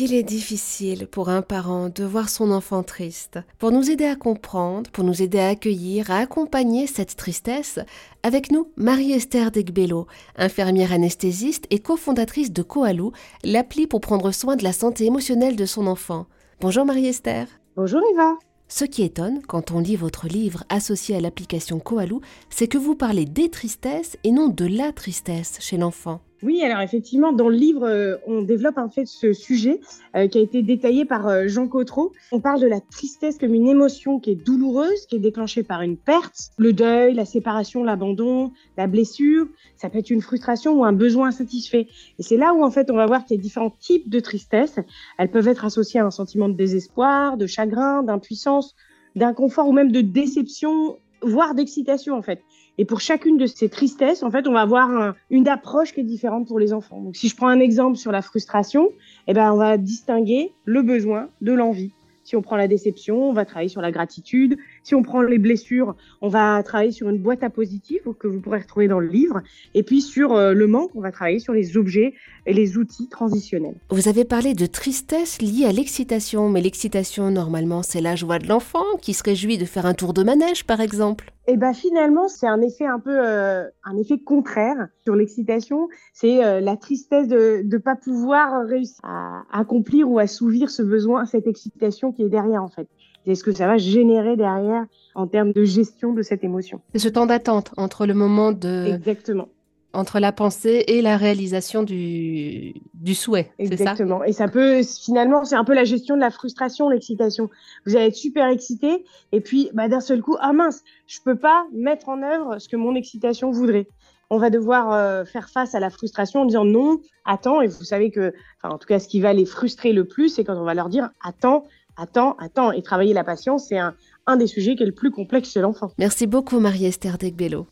qu'il est difficile pour un parent de voir son enfant triste. Pour nous aider à comprendre, pour nous aider à accueillir, à accompagner cette tristesse, avec nous, Marie-Esther Degbello, infirmière anesthésiste et cofondatrice de Koalou, l'appli pour prendre soin de la santé émotionnelle de son enfant. Bonjour Marie-Esther. Bonjour Eva. Ce qui étonne quand on lit votre livre associé à l'application Koalou, c'est que vous parlez des tristesses et non de la tristesse chez l'enfant. Oui, alors effectivement, dans le livre, euh, on développe en fait ce sujet euh, qui a été détaillé par euh, Jean Cotreau. On parle de la tristesse comme une émotion qui est douloureuse, qui est déclenchée par une perte, le deuil, la séparation, l'abandon, la blessure. Ça peut être une frustration ou un besoin insatisfait. Et c'est là où en fait on va voir qu'il y a différents types de tristesse. Elles peuvent être associées à un sentiment de désespoir, de chagrin, d'impuissance, d'inconfort ou même de déception, voire d'excitation en fait. Et pour chacune de ces tristesses, en fait, on va avoir une approche qui est différente pour les enfants. Donc, si je prends un exemple sur la frustration, eh ben, on va distinguer le besoin de l'envie. Si on prend la déception, on va travailler sur la gratitude. Si on prend les blessures, on va travailler sur une boîte à positifs que vous pourrez retrouver dans le livre. Et puis sur euh, le manque, on va travailler sur les objets et les outils transitionnels. Vous avez parlé de tristesse liée à l'excitation, mais l'excitation, normalement, c'est la joie de l'enfant qui se réjouit de faire un tour de manège, par exemple. Eh ben finalement, c'est un effet un peu euh, un effet contraire sur l'excitation. C'est euh, la tristesse de ne pas pouvoir réussir à accomplir ou assouvir ce besoin, cette excitation qui est derrière en fait. C'est ce que ça va générer derrière en termes de gestion de cette émotion. C'est ce temps d'attente entre le moment de exactement entre la pensée et la réalisation du, du souhait. Exactement. et ça peut, finalement, c'est un peu la gestion de la frustration, l'excitation. Vous allez être super excité, et puis bah, d'un seul coup, ah mince, je peux pas mettre en œuvre ce que mon excitation voudrait. On va devoir euh, faire face à la frustration en disant non, attends, et vous savez que, enfin, en tout cas, ce qui va les frustrer le plus, c'est quand on va leur dire attends, attends, attends, et travailler la patience, c'est un, un des sujets qui est le plus complexe chez l'enfant. Merci beaucoup, Marie-Esther Degbello.